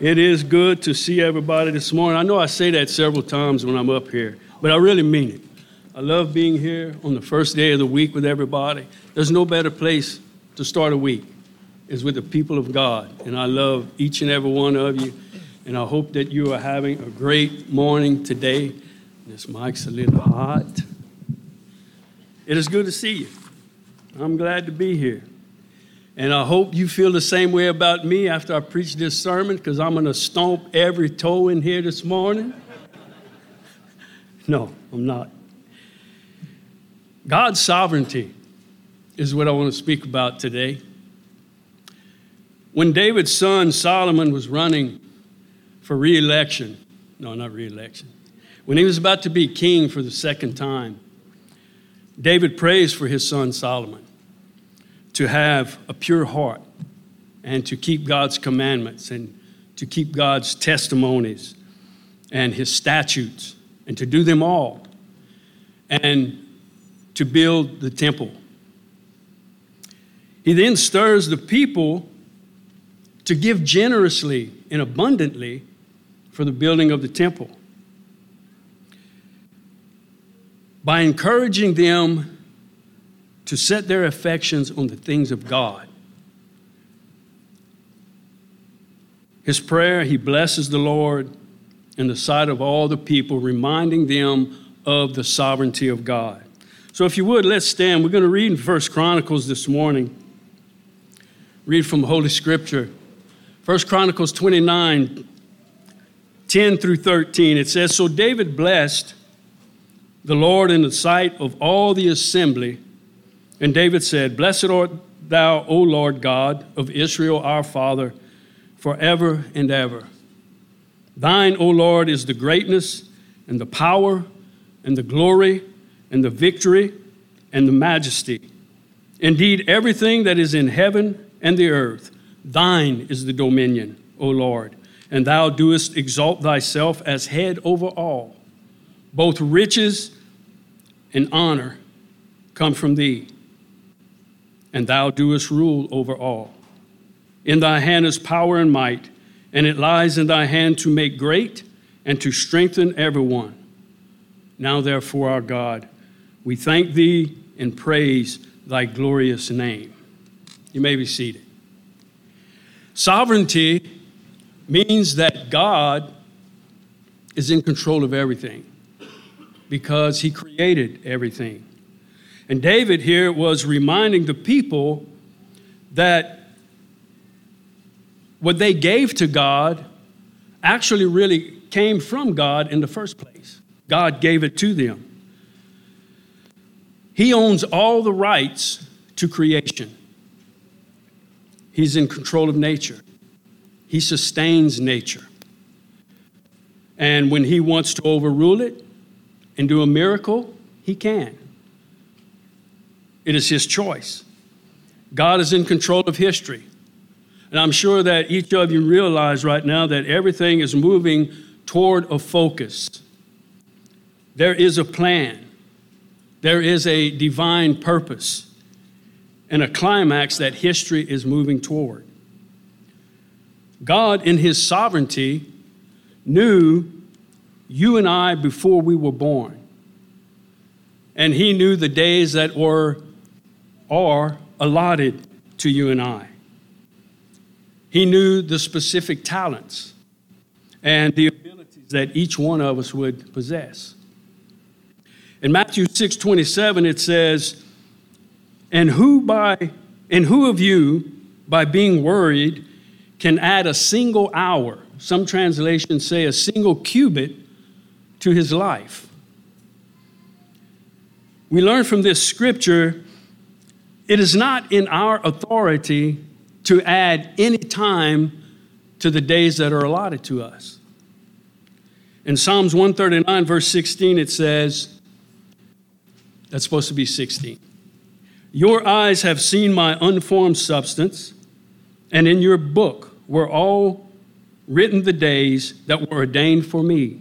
It is good to see everybody this morning. I know I say that several times when I'm up here, but I really mean it. I love being here on the first day of the week with everybody. There's no better place to start a week is with the people of God. And I love each and every one of you. And I hope that you are having a great morning today. This mic's a little hot. It is good to see you. I'm glad to be here. And I hope you feel the same way about me after I preach this sermon, because I'm going to stomp every toe in here this morning. no, I'm not. God's sovereignty is what I want to speak about today. When David's son Solomon was running for re election, no, not re election, when he was about to be king for the second time, David prays for his son Solomon to have a pure heart and to keep God's commandments and to keep God's testimonies and his statutes and to do them all and to build the temple. He then stirs the people to give generously and abundantly for the building of the temple by encouraging them to set their affections on the things of God. His prayer, he blesses the Lord in the sight of all the people, reminding them of the sovereignty of God. So if you would, let's stand. We're going to read in First Chronicles this morning. Read from Holy Scripture. First Chronicles 29, 10 through 13. It says, So David blessed the Lord in the sight of all the assembly and David said, Blessed art thou, O Lord God of Israel, our Father, forever and ever. Thine, O Lord, is the greatness and the power and the glory and the victory and the majesty. Indeed, everything that is in heaven and the earth, thine is the dominion, O Lord, and thou doest exalt thyself as head over all. Both riches and honor come from thee and thou doest rule over all. In thy hand is power and might, and it lies in thy hand to make great and to strengthen everyone. Now, therefore, our God, we thank thee and praise thy glorious name. You may be seated. Sovereignty means that God is in control of everything because he created everything. And David here was reminding the people that what they gave to God actually really came from God in the first place. God gave it to them. He owns all the rights to creation. He's in control of nature. He sustains nature. And when he wants to overrule it and do a miracle, he can. It is his choice. God is in control of history. And I'm sure that each of you realize right now that everything is moving toward a focus. There is a plan, there is a divine purpose, and a climax that history is moving toward. God, in his sovereignty, knew you and I before we were born. And he knew the days that were are allotted to you and I. He knew the specific talents and the abilities that each one of us would possess. In Matthew 6 27, it says, And who by and who of you, by being worried, can add a single hour, some translations say a single cubit, to his life? We learn from this scripture it is not in our authority to add any time to the days that are allotted to us. In Psalms 139, verse 16, it says, that's supposed to be 16. Your eyes have seen my unformed substance, and in your book were all written the days that were ordained for me,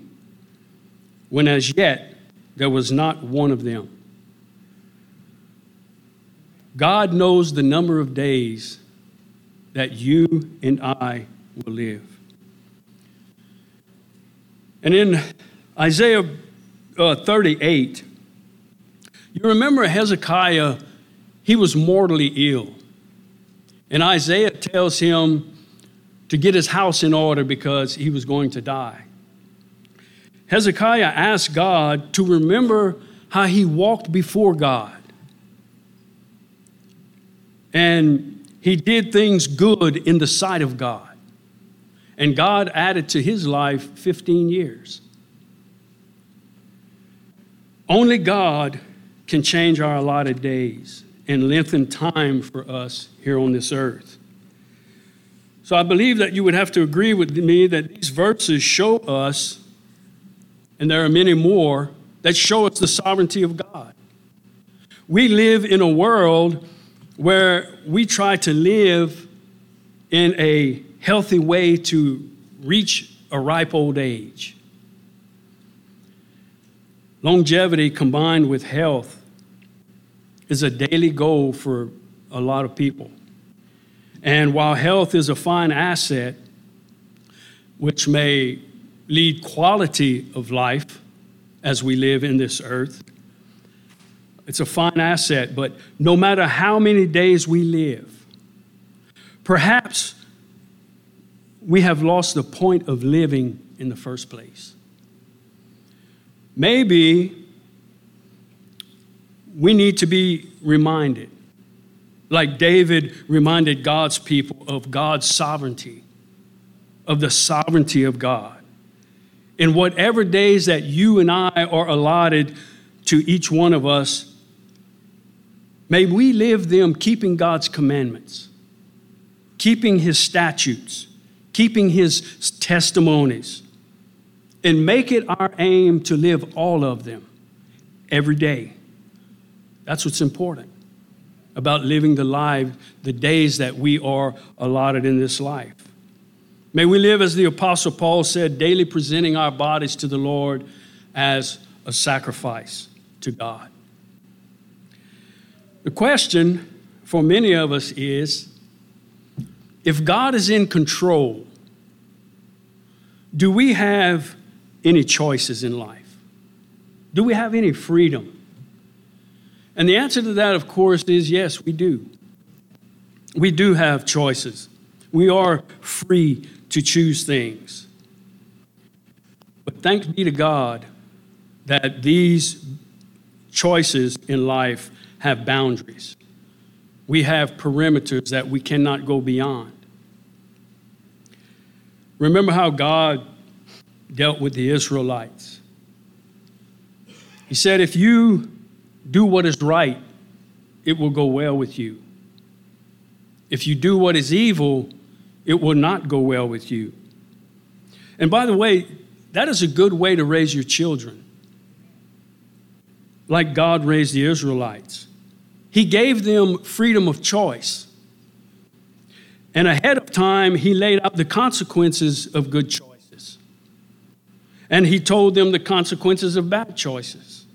when as yet there was not one of them. God knows the number of days that you and I will live. And in Isaiah uh, 38, you remember Hezekiah, he was mortally ill. And Isaiah tells him to get his house in order because he was going to die. Hezekiah asked God to remember how he walked before God. And he did things good in the sight of God. And God added to his life 15 years. Only God can change our allotted days and lengthen time for us here on this earth. So I believe that you would have to agree with me that these verses show us, and there are many more, that show us the sovereignty of God. We live in a world where we try to live in a healthy way to reach a ripe old age. Longevity combined with health is a daily goal for a lot of people. And while health is a fine asset, which may lead quality of life as we live in this earth, it's a fine asset, but no matter how many days we live, perhaps we have lost the point of living in the first place. Maybe we need to be reminded, like David reminded God's people of God's sovereignty, of the sovereignty of God. In whatever days that you and I are allotted to each one of us, may we live them keeping God's commandments, keeping His statutes, keeping His testimonies, and make it our aim to live all of them every day. That's what's important about living the life, the days that we are allotted in this life. May we live, as the Apostle Paul said, daily presenting our bodies to the Lord as a sacrifice to God. The question for many of us is if God is in control, do we have any choices in life? Do we have any freedom? And the answer to that, of course, is yes, we do. We do have choices. We are free to choose things. But thanks be to God that these choices in life have boundaries. We have perimeters that we cannot go beyond. Remember how God dealt with the Israelites. He said, If you do what is right, it will go well with you. If you do what is evil, it will not go well with you. And by the way, that is a good way to raise your children, like God raised the Israelites. He gave them freedom of choice. And ahead of time, He laid out the consequences of good choices. And He told them the consequences of bad choices.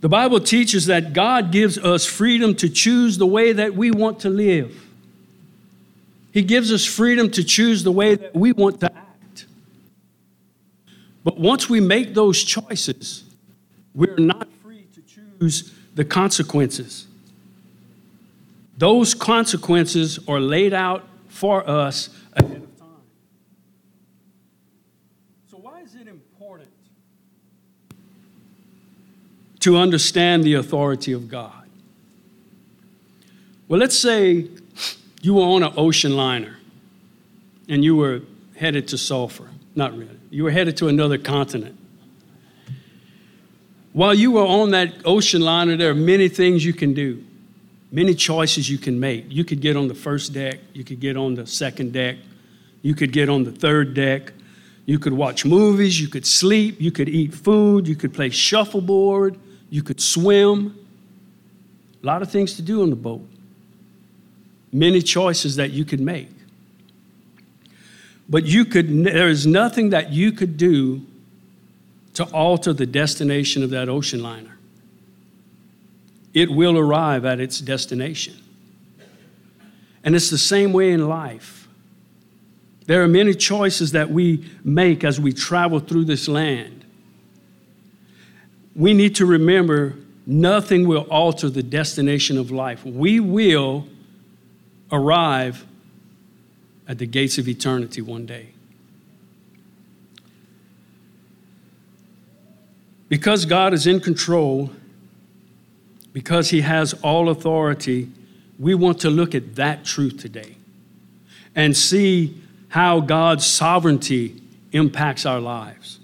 The Bible teaches that God gives us freedom to choose the way that we want to live. He gives us freedom to choose the way that we want to act. But once we make those choices, we're not free to choose the consequences. Those consequences are laid out for us ahead of time. So, why is it important to understand the authority of God. Well, let's say you were on an ocean liner and you were headed to Sulphur. Not really. You were headed to another continent. While you were on that ocean liner, there are many things you can do, many choices you can make. You could get on the first deck, you could get on the second deck, you could get on the third deck, you could watch movies, you could sleep, you could eat food, you could play shuffleboard, you could swim. A lot of things to do on the boat. Many choices that you could make. But you could there is nothing that you could do to alter the destination of that ocean liner. It will arrive at its destination. And it's the same way in life. There are many choices that we make as we travel through this land. We need to remember nothing will alter the destination of life. We will arrive at the gates of eternity one day. Because God is in control, because He has all authority, we want to look at that truth today and see how God's sovereignty impacts our lives.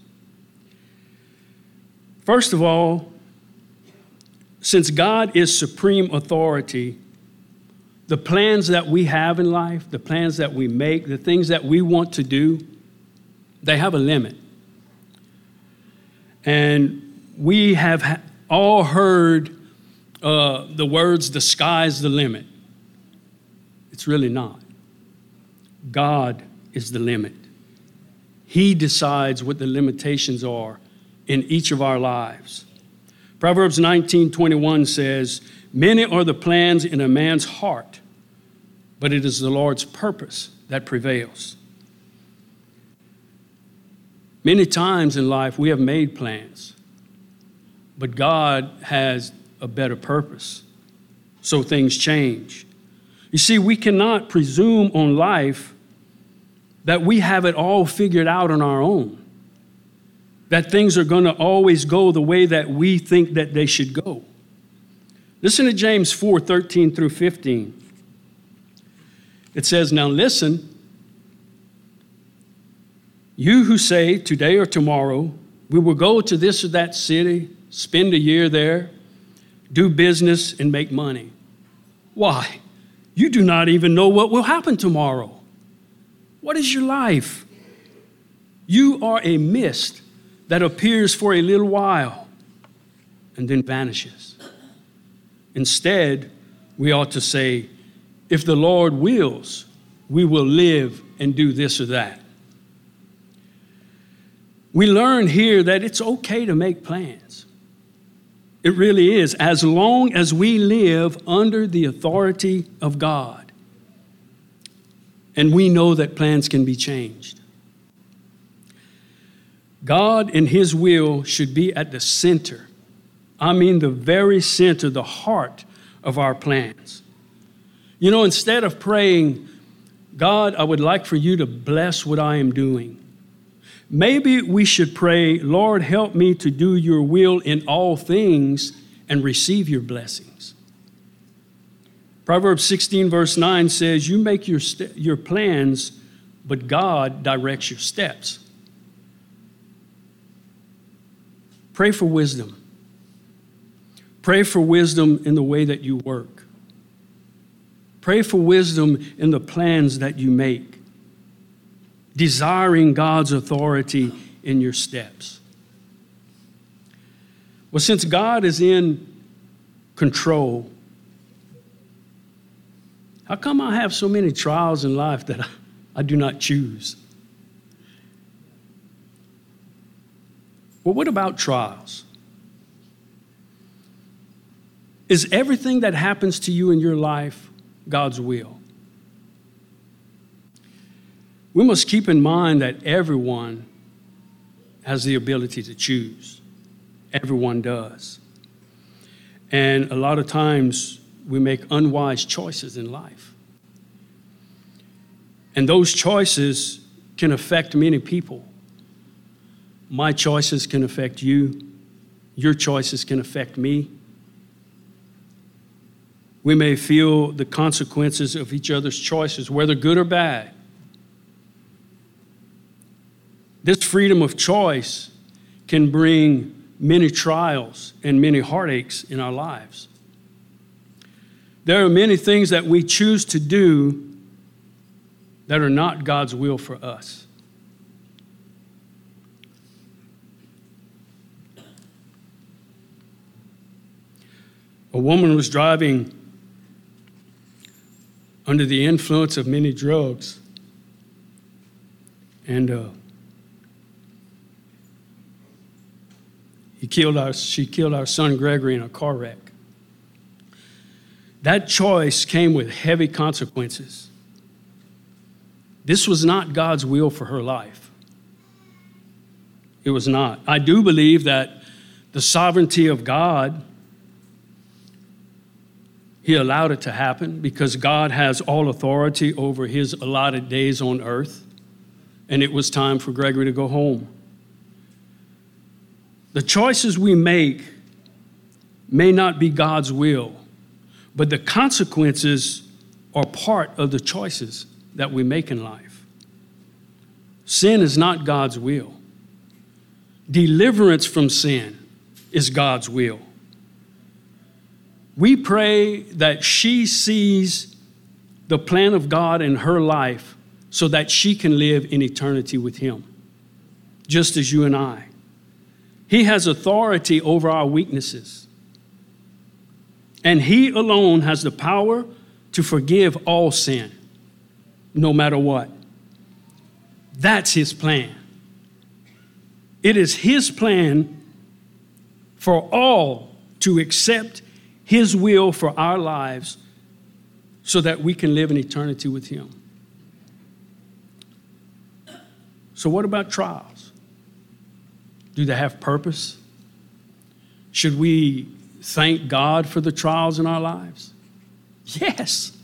First of all, since God is supreme authority, the plans that we have in life, the plans that we make, the things that we want to do, they have a limit. And we have all heard uh, the words, the sky's the limit. It's really not. God is the limit. He decides what the limitations are in each of our lives. Proverbs 19:21 says, "Many are the plans in a man's heart, but it is the Lord's purpose that prevails." Many times in life we have made plans, but God has a better purpose. So things change. You see, we cannot presume on life that we have it all figured out on our own, that things are going to always go the way that we think that they should go. Listen to James 4 13 through 15. It says, Now listen, you who say today or tomorrow, we will go to this or that city, spend a year there, do business, and make money. Why? You do not even know what will happen tomorrow. What is your life? You are a mist that appears for a little while and then vanishes. Instead, we ought to say, if the Lord wills, we will live and do this or that. We learn here that it's okay to make plans. It really is, as long as we live under the authority of God. And we know that plans can be changed. God and His will should be at the center. I mean, the very center, the heart of our plans. You know, instead of praying, God, I would like for you to bless what I am doing, maybe we should pray, Lord, help me to do your will in all things and receive your blessings. Proverbs 16, verse 9 says, You make your, st- your plans, but God directs your steps. Pray for wisdom. Pray for wisdom in the way that you work. Pray for wisdom in the plans that you make, desiring God's authority in your steps. Well, since God is in control, how come I have so many trials in life that I, do not choose? Well, what about trials? Is everything that happens to you in your life God's will? We must keep in mind that everyone has the ability to choose. Everyone does. And a lot of times we make unwise choices in life. And those choices can affect many people. My choices can affect you, your choices can affect me. We may feel the consequences of each other's choices, whether good or bad. This freedom of choice can bring many trials and many heartaches in our lives. There are many things that we choose to do that are not God's will for us. A woman was driving under the influence of many drugs, and uh, he killed our, she killed our son Gregory in a car wreck. That choice came with heavy consequences. This was not God's will for her life. It was not. I do believe that the sovereignty of God, He allowed it to happen because God has all authority over His allotted days on earth. And it was time for Gregory to go home. The choices we make may not be God's will, but the consequences are part of the choices that we make in life. Sin is not God's will. Deliverance from sin is God's will. We pray that she sees the plan of God in her life so that she can live in eternity with Him, just as you and I. He has authority over our weaknesses. And He alone has the power to forgive all sin, no matter what. That's His plan. It is His plan for all to accept His will for our lives so that we can live in eternity with Him. So, what about trials? Do they have purpose? Should we thank God for the trials in our lives? Yes.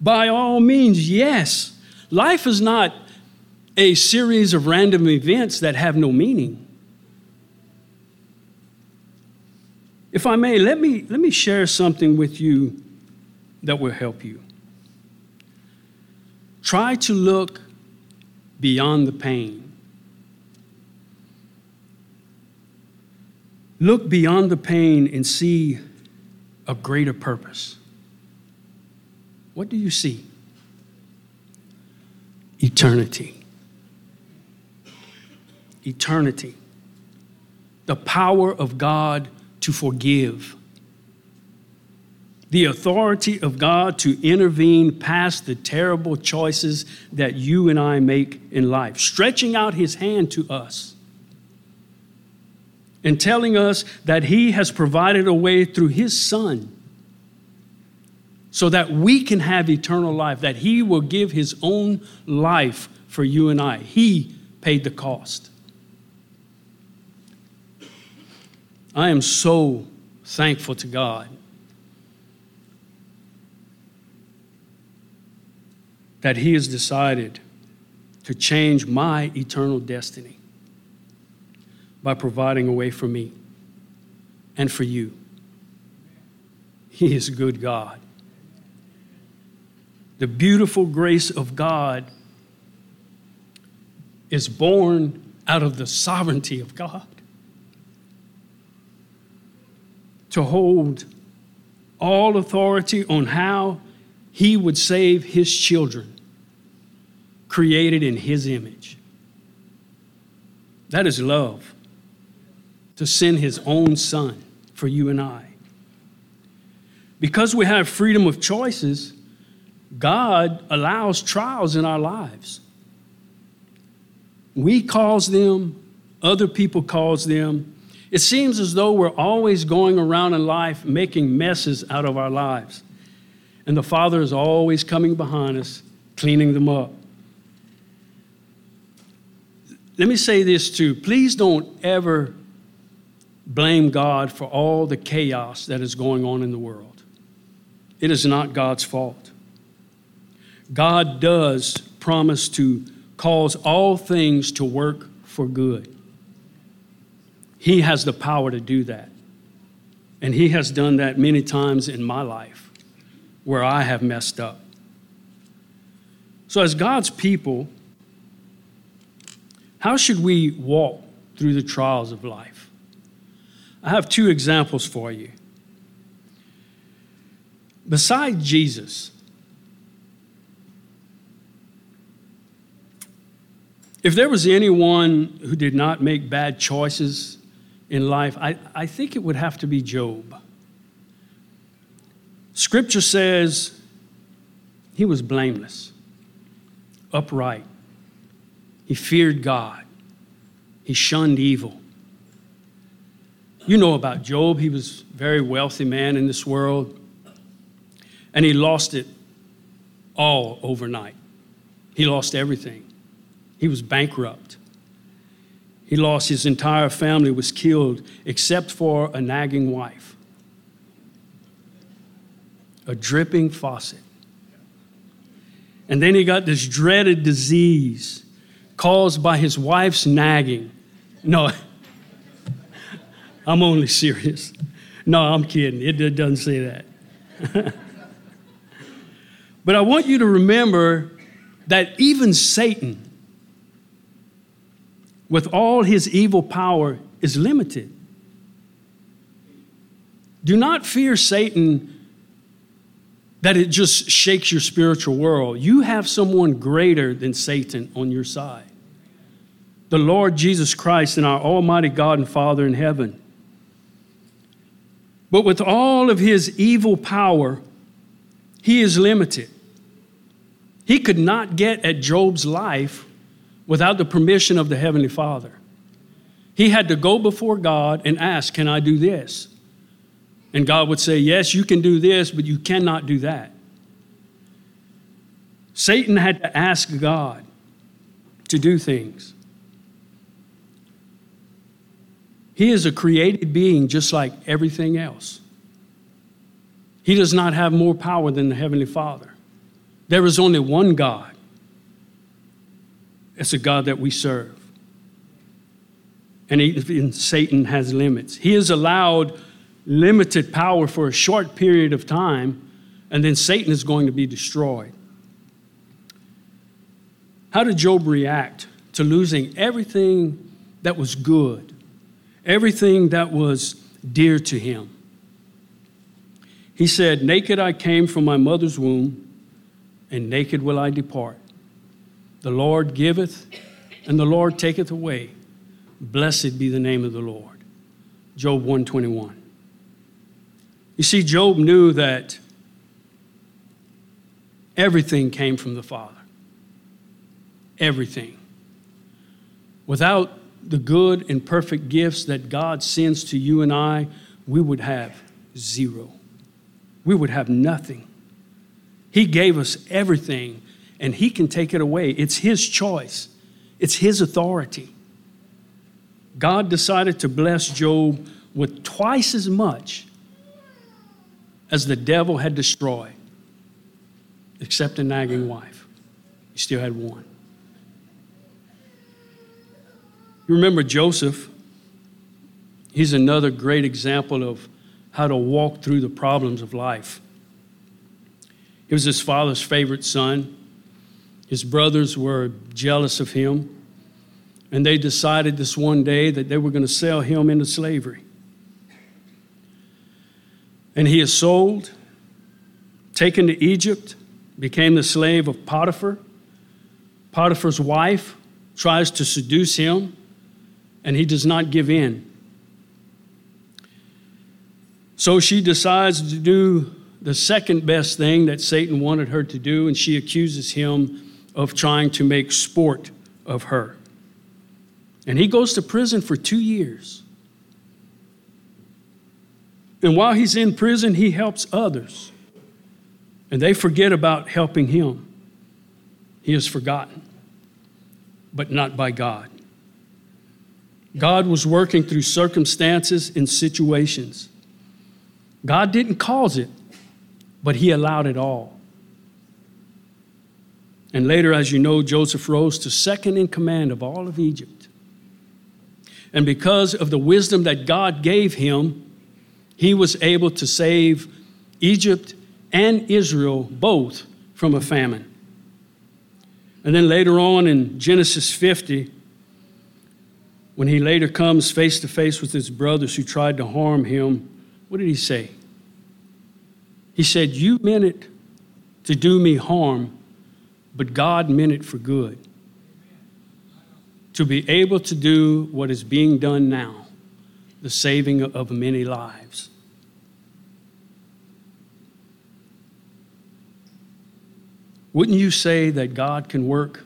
By all means, yes. Life is not a series of random events that have no meaning. If I may, let me, let me share something with you that will help you. Try to look beyond the pain. Look beyond the pain and see a greater purpose. What do you see? Eternity. Eternity. The power of God to forgive. The authority of God to intervene past the terrible choices that you and I make in life, stretching out His hand to us and telling us that He has provided a way through His Son so that we can have eternal life, that He will give His own life for you and I. He paid the cost. I am so thankful to God that He has decided to change my eternal destiny by providing a way for me and for you. He is a good God. The beautiful grace of God is born out of the sovereignty of God. To hold all authority on how he would save his children created in his image. That is love to send his own son for you and I. Because we have freedom of choices, God allows trials in our lives. We cause them, other people cause them. It seems as though we're always going around in life making messes out of our lives. And the Father is always coming behind us, cleaning them up. Let me say this too. Please don't ever blame God for all the chaos that is going on in the world. It is not God's fault. God does promise to cause all things to work for good. He has the power to do that. And He has done that many times in my life where I have messed up. So, as God's people, how should we walk through the trials of life? I have two examples for you. Besides Jesus, if there was anyone who did not make bad choices in life, I, I think it would have to be Job. Scripture says he was blameless, upright. He feared God. He shunned evil. You know about Job. He was a very wealthy man in this world, and he lost it all overnight. He lost everything. He was bankrupt. He lost his entire family, was killed, except for a nagging wife, a dripping faucet. And then he got this dreaded disease caused by his wife's nagging. No, I'm only serious. No, I'm kidding. It doesn't say that. but I want you to remember that even Satan, with all his evil power, is limited. Do not fear Satan that it just shakes your spiritual world. You have someone greater than Satan on your side the Lord Jesus Christ and our Almighty God and Father in heaven. But with all of his evil power, he is limited. He could not get at Job's life without the permission of the Heavenly Father. He had to go before God and ask, Can I do this? And God would say, Yes, you can do this, but you cannot do that. Satan had to ask God to do things. He is a created being just like everything else. He does not have more power than the Heavenly Father. There is only one God. It's a God that we serve. And, and Satan has limits. He is allowed limited power for a short period of time, and then Satan is going to be destroyed. How did Job react to losing everything that was good? Everything that was dear to him. He said, Naked I came from my mother's womb, and naked will I depart. The Lord giveth, and the Lord taketh away. Blessed be the name of the Lord. Job 121. You see, Job knew that everything came from the Father. Everything. Without the good and perfect gifts that God sends to you and I, we would have zero. We would have nothing. He gave us everything, and He can take it away. It's His choice, it's His authority. God decided to bless Job with twice as much as the devil had destroyed, except a nagging wife. He still had one. You remember Joseph? He's another great example of how to walk through the problems of life. He was his father's favorite son. His brothers were jealous of him, and they decided this one day that they were going to sell him into slavery. And he is sold, taken to Egypt, became the slave of Potiphar. Potiphar's wife tries to seduce him and he does not give in. So she decides to do the second best thing that Satan wanted her to do, and she accuses him of trying to make sport of her. And he goes to prison for two years. And while he's in prison, he helps others. And they forget about helping him. He is forgotten, but not by God. God was working through circumstances and situations. God didn't cause it, but He allowed it all. And later, as you know, Joseph rose to second in command of all of Egypt. And because of the wisdom that God gave him, he was able to save Egypt and Israel both from a famine. And then later on in Genesis 50, when he later comes face to face with his brothers who tried to harm him, what did he say? He said, You meant it to do me harm, but God meant it for good. To be able to do what is being done now, the saving of many lives. Wouldn't you say that God can work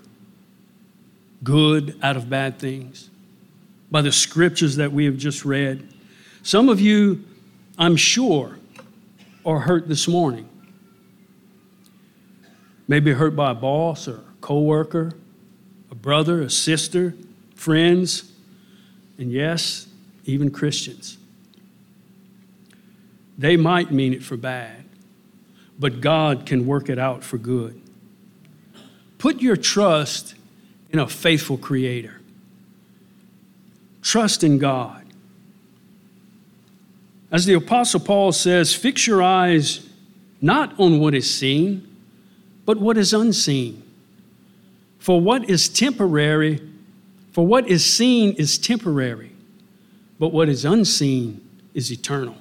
good out of bad things? By the scriptures that we have just read. Some of you, I'm sure, are hurt this morning. Maybe hurt by a boss or a coworker, a brother, a sister, friends, and yes, even Christians. They might mean it for bad, but God can work it out for good. Put your trust in a faithful Creator. Trust in God. As the Apostle Paul says, fix your eyes not on what is seen, but what is unseen. For what is temporary, for what is seen is temporary, but what is unseen is eternal.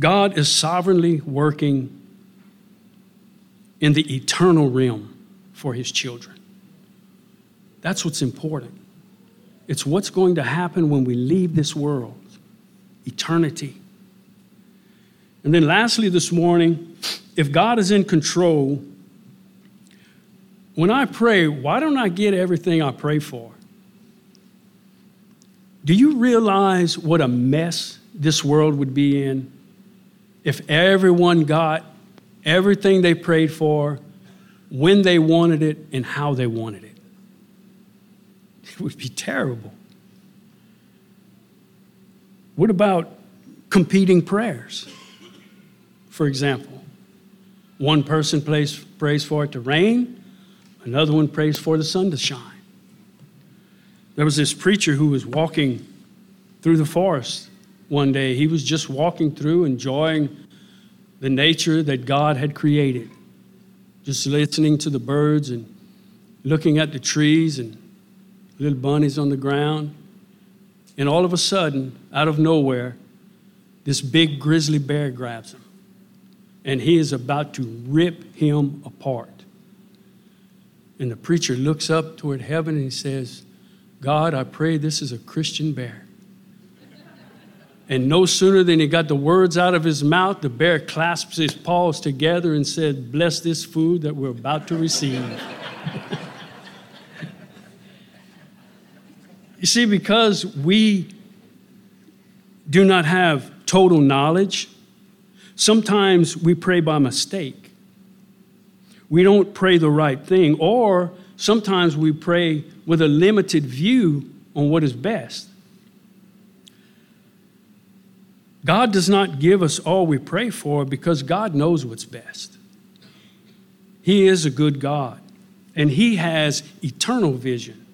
God is sovereignly working in the eternal realm for his children. That's what's important. It's what's going to happen when we leave this world eternity. And then, lastly, this morning, if God is in control, when I pray, why don't I get everything I pray for? Do you realize what a mess this world would be in if everyone got everything they prayed for, when they wanted it, and how they wanted it? It would be terrible. What about competing prayers? For example, one person prays, prays for it to rain, another one prays for the sun to shine. There was this preacher who was walking through the forest one day. He was just walking through, enjoying the nature that God had created, just listening to the birds and looking at the trees and little bunnies on the ground. And all of a sudden, out of nowhere, this big grizzly bear grabs him. And he is about to rip him apart. And the preacher looks up toward heaven and he says, God, I pray this is a Christian bear. And no sooner than he got the words out of his mouth, the bear clasps his paws together and said, Bless this food that we're about to receive. You see, because we do not have total knowledge, sometimes we pray by mistake. We don't pray the right thing, or sometimes we pray with a limited view on what is best. God does not give us all we pray for because God knows what's best. He is a good God, and He has eternal vision.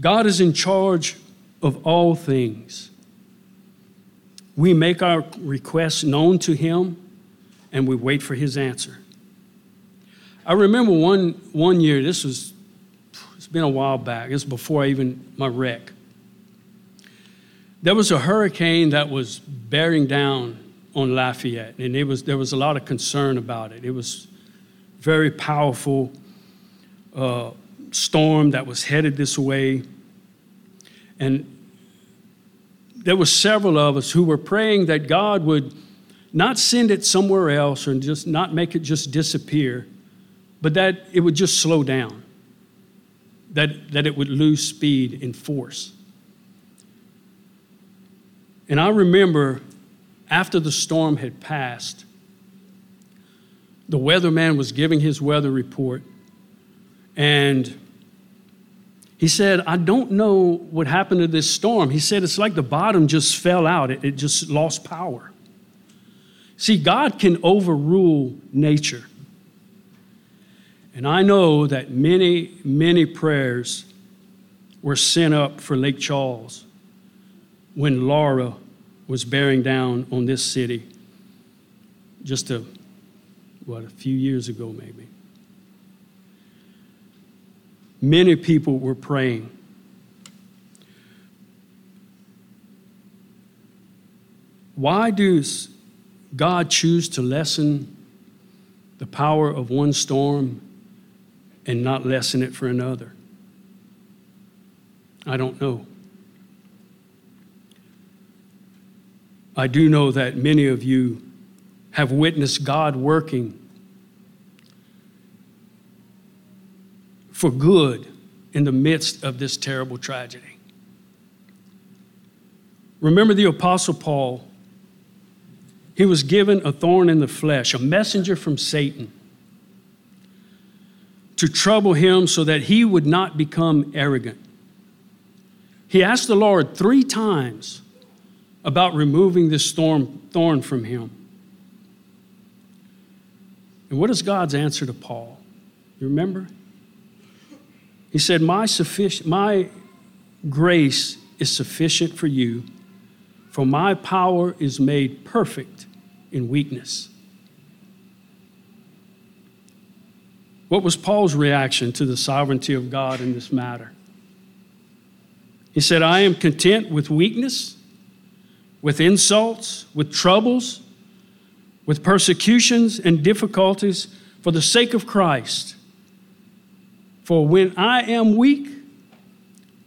God is in charge of all things. We make our requests known to Him and we wait for His answer. I remember one, one year, this was, it's been a while back, it's before I even my wreck. There was a hurricane that was bearing down on Lafayette, and it was, there was a lot of concern about it. It was very powerful. Uh, storm that was headed this way. And there were several of us who were praying that God would not send it somewhere else or just not make it just disappear, but that it would just slow down, that, that it would lose speed and force. And I remember after the storm had passed, the weatherman was giving his weather report, and he said, I don't know what happened to this storm. He said, it's like the bottom just fell out, it, it just lost power. See, God can overrule nature. And I know that many, many prayers were sent up for Lake Charles when Laura was bearing down on this city just a, what, a few years ago, maybe. Many people were praying. Why does God choose to lessen the power of one storm and not lessen it for another? I don't know. I do know that many of you have witnessed God working for good in the midst of this terrible tragedy. Remember the Apostle Paul. He was given a thorn in the flesh, a messenger from Satan to trouble him so that he would not become arrogant. He asked the Lord three times about removing this thorn, thorn from him. And what is God's answer to Paul? You remember? He said, My, sufficient, my grace is sufficient for you, for my power is made perfect in weakness. What was Paul's reaction to the sovereignty of God in this matter? He said, I am content with weakness, with insults, with troubles, with persecutions and difficulties for the sake of Christ. For when I am weak,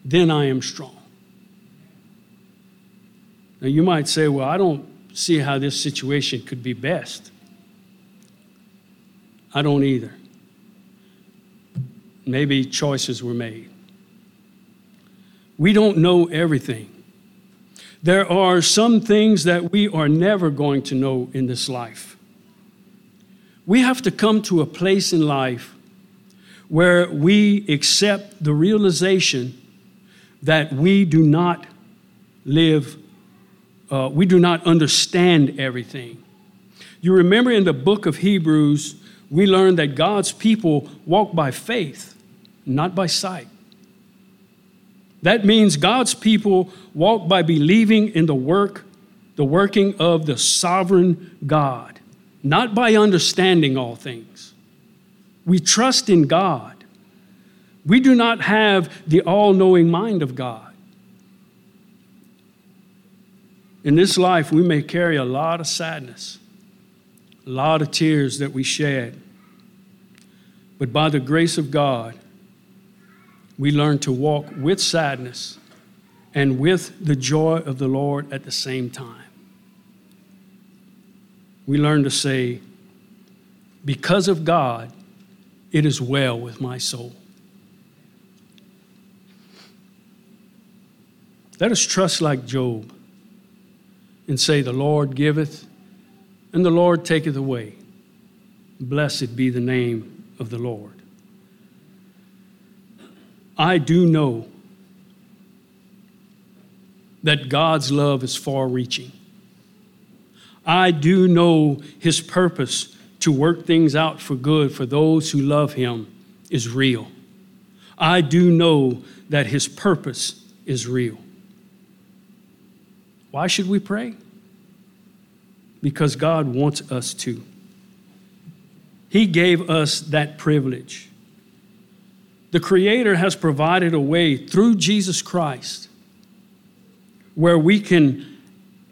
then I am strong. Now you might say, well, I don't see how this situation could be best. I don't either. Maybe choices were made. We don't know everything. There are some things that we are never going to know in this life. We have to come to a place in life where we accept the realization that we do not live, uh, we do not understand everything. You remember in the book of Hebrews, we learned that God's people walk by faith, not by sight. That means God's people walk by believing in the work, the working of the sovereign God, not by understanding all things. We trust in God. We do not have the all knowing mind of God. In this life, we may carry a lot of sadness, a lot of tears that we shed. But by the grace of God, we learn to walk with sadness and with the joy of the Lord at the same time. We learn to say, Because of God, it is well with my soul. Let us trust like Job and say, The Lord giveth, and the Lord taketh away. Blessed be the name of the Lord. I do know that God's love is far reaching. I do know his purpose to work things out for good for those who love him is real. I do know that his purpose is real. Why should we pray? Because God wants us to. He gave us that privilege. The Creator has provided a way through Jesus Christ where we can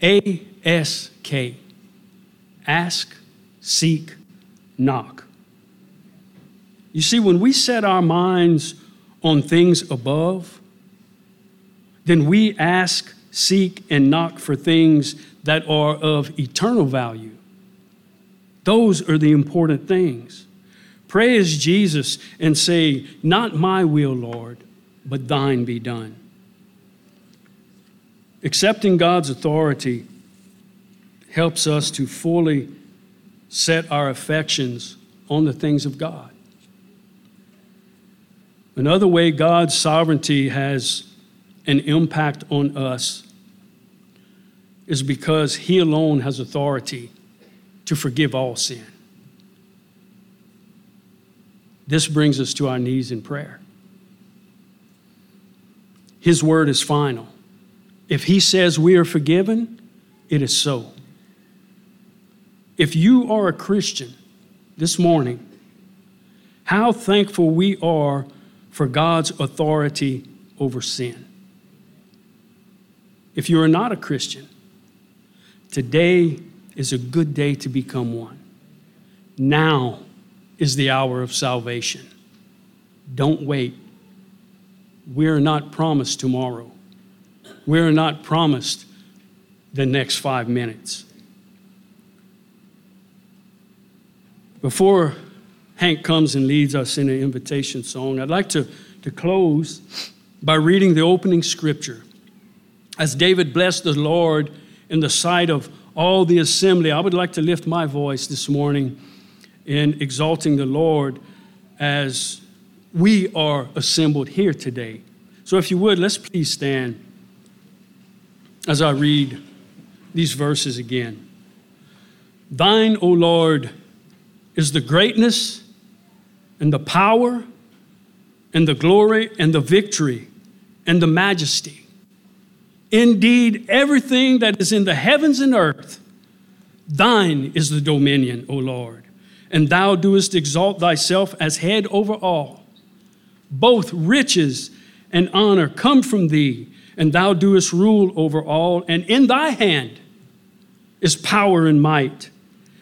ASK, ask, seek, knock. You see, when we set our minds on things above, then we ask, seek, and knock for things that are of eternal value. Those are the important things. Pray as Jesus and say, Not my will, Lord, but thine be done. Accepting God's authority helps us to fully set our affections on the things of God. Another way God's sovereignty has an impact on us is because He alone has authority to forgive all sin. This brings us to our knees in prayer. His word is final. If He says we are forgiven, it is so. If you are a Christian this morning, how thankful we are for God's authority over sin. If you are not a Christian, today is a good day to become one. Now is the hour of salvation. Don't wait. We are not promised tomorrow. We are not promised the next five minutes. Before Hank comes and leads us in an invitation song, I'd like to, to close by reading the opening scripture As David blessed the Lord in the sight of all the assembly, I would like to lift my voice this morning in exalting the Lord as we are assembled here today. So, if you would, let's please stand as I read these verses again. Thine, O Lord, is the greatness and the power and the glory and the victory and the majesty. Indeed, everything that is in the heavens and earth, thine is the dominion, O Lord, and thou doest exalt thyself as head over all. Both riches and honor come from thee, and thou doest rule over all, and in thy hand is power and might,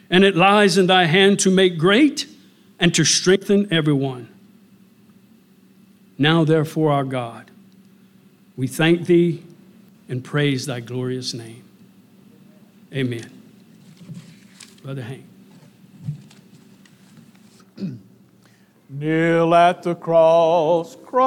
and it lies in thy hand to make great and to strengthen everyone. Now, therefore, our God, we thank thee and praise thy glorious name. Amen. Brother Hank. Kneel at the cross, Christ.